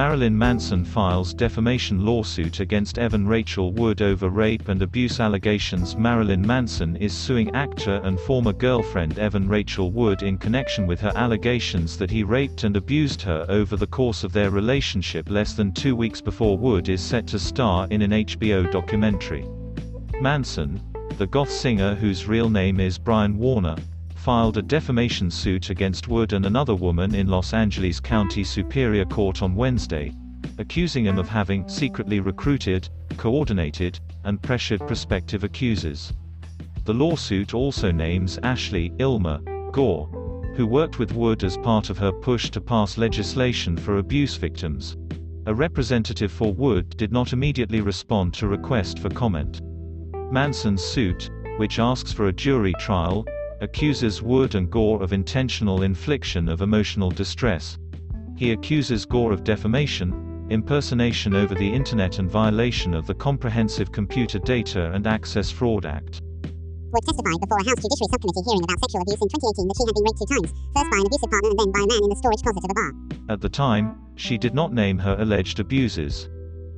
Marilyn Manson files defamation lawsuit against Evan Rachel Wood over rape and abuse allegations Marilyn Manson is suing actor and former girlfriend Evan Rachel Wood in connection with her allegations that he raped and abused her over the course of their relationship less than two weeks before Wood is set to star in an HBO documentary. Manson, the goth singer whose real name is Brian Warner, filed a defamation suit against Wood and another woman in Los Angeles County Superior Court on Wednesday, accusing him of having secretly recruited, coordinated, and pressured prospective accusers. The lawsuit also names Ashley Illma Gore, who worked with Wood as part of her push to pass legislation for abuse victims. A representative for Wood did not immediately respond to request for comment. Manson's suit, which asks for a jury trial, accuses Wood and Gore of intentional infliction of emotional distress. He accuses Gore of defamation, impersonation over the Internet and violation of the Comprehensive Computer Data and Access Fraud Act. Wood testified before a House Judiciary Subcommittee hearing about sexual abuse in 2018 that she had been raped two times, first by an abusive partner and then by a man in the storage closet of a bar. At the time, she did not name her alleged abusers.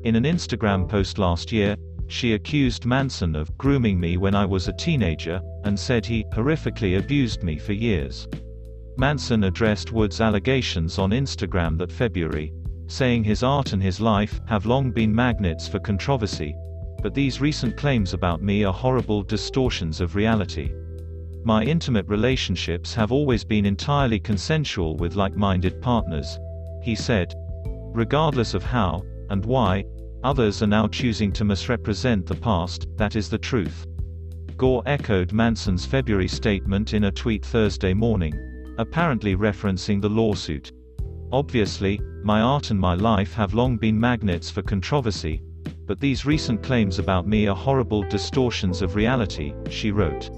In an Instagram post last year, she accused Manson of grooming me when I was a teenager, and said he horrifically abused me for years. Manson addressed Wood's allegations on Instagram that February, saying his art and his life have long been magnets for controversy, but these recent claims about me are horrible distortions of reality. My intimate relationships have always been entirely consensual with like-minded partners, he said. Regardless of how, and why, others are now choosing to misrepresent the past, that is the truth. Gore echoed Manson's February statement in a tweet Thursday morning, apparently referencing the lawsuit. Obviously, my art and my life have long been magnets for controversy, but these recent claims about me are horrible distortions of reality, she wrote.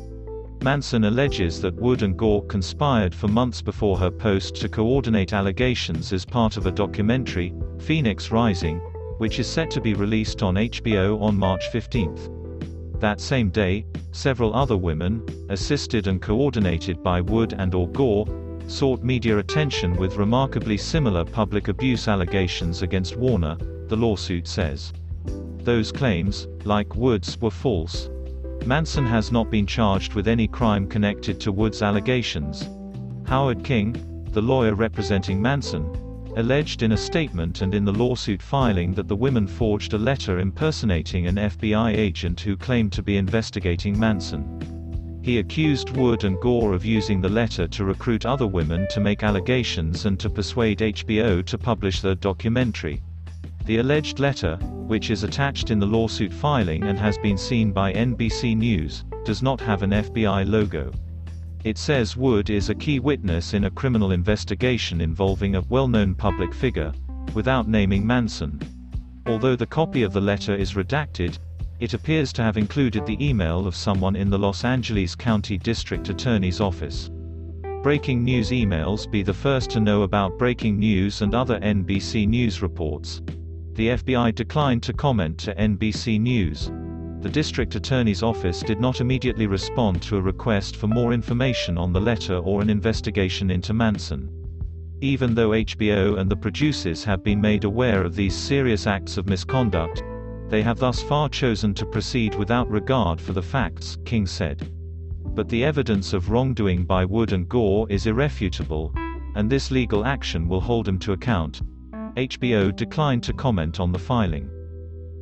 Manson alleges that Wood and Gore conspired for months before her post to coordinate allegations as part of a documentary, Phoenix Rising, which is set to be released on HBO on March 15. That same day, several other women, assisted and coordinated by Wood and or Gore, sought media attention with remarkably similar public abuse allegations against Warner, the lawsuit says. Those claims, like Wood's, were false. Manson has not been charged with any crime connected to Wood's allegations. Howard King, the lawyer representing Manson, alleged in a statement and in the lawsuit filing that the women forged a letter impersonating an FBI agent who claimed to be investigating Manson. He accused Wood and Gore of using the letter to recruit other women to make allegations and to persuade HBO to publish their documentary. The alleged letter, which is attached in the lawsuit filing and has been seen by NBC News, does not have an FBI logo. It says Wood is a key witness in a criminal investigation involving a well-known public figure, without naming Manson. Although the copy of the letter is redacted, it appears to have included the email of someone in the Los Angeles County District Attorney's Office. Breaking news emails be the first to know about breaking news and other NBC News reports. The FBI declined to comment to NBC News the district attorney's office did not immediately respond to a request for more information on the letter or an investigation into Manson. Even though HBO and the producers have been made aware of these serious acts of misconduct, they have thus far chosen to proceed without regard for the facts, King said. But the evidence of wrongdoing by Wood and Gore is irrefutable, and this legal action will hold them to account. HBO declined to comment on the filing.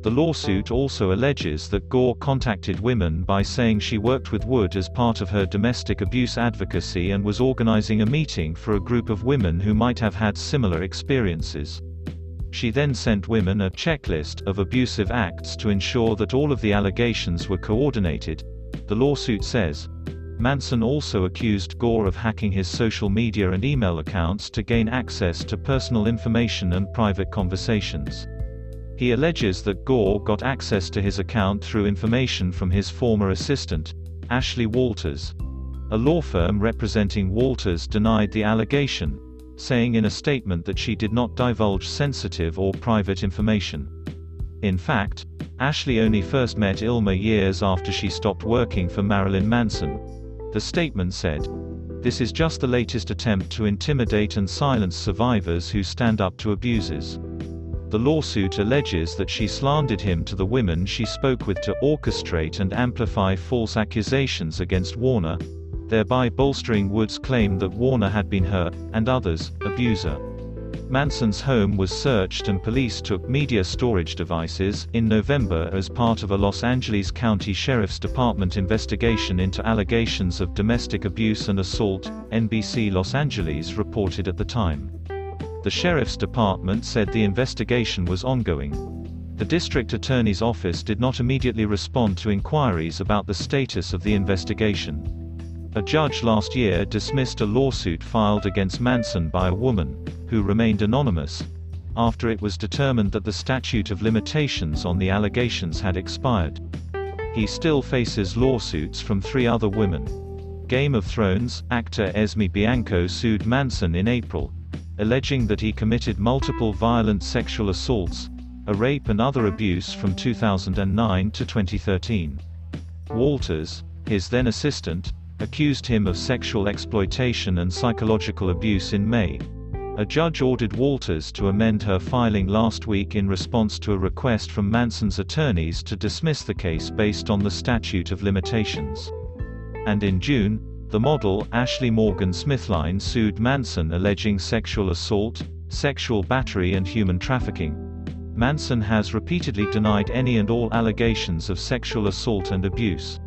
The lawsuit also alleges that Gore contacted women by saying she worked with Wood as part of her domestic abuse advocacy and was organizing a meeting for a group of women who might have had similar experiences. She then sent women a checklist of abusive acts to ensure that all of the allegations were coordinated. The lawsuit says. Manson also accused Gore of hacking his social media and email accounts to gain access to personal information and private conversations. He alleges that Gore got access to his account through information from his former assistant, Ashley Walters. A law firm representing Walters denied the allegation, saying in a statement that she did not divulge sensitive or private information. In fact, Ashley only first met Illma years after she stopped working for Marilyn Manson. The statement said, This is just the latest attempt to intimidate and silence survivors who stand up to abusers. The lawsuit alleges that she slandered him to the women she spoke with to orchestrate and amplify false accusations against Warner, thereby bolstering Wood's claim that Warner had been her, and others, abuser. Manson's home was searched and police took media storage devices in November as part of a Los Angeles County Sheriff's Department investigation into allegations of domestic abuse and assault, NBC Los Angeles reported at the time. The Sheriff's Department said the investigation was ongoing. The District Attorney's Office did not immediately respond to inquiries about the status of the investigation. A judge last year dismissed a lawsuit filed against Manson by a woman, who remained anonymous, after it was determined that the statute of limitations on the allegations had expired. He still faces lawsuits from three other women. Game of Thrones actor Esme Bianco sued Manson in April, alleging that he committed multiple violent sexual assaults, a rape and other abuse from 2009 to 2013. Walters, his then assistant, accused him of sexual exploitation and psychological abuse in May. A judge ordered Walters to amend her filing last week in response to a request from Manson's attorneys to dismiss the case based on the statute of limitations. And in June, the model, Ashley Morgan Smithline sued Manson alleging sexual assault, sexual battery and human trafficking. Manson has repeatedly denied any and all allegations of sexual assault and abuse.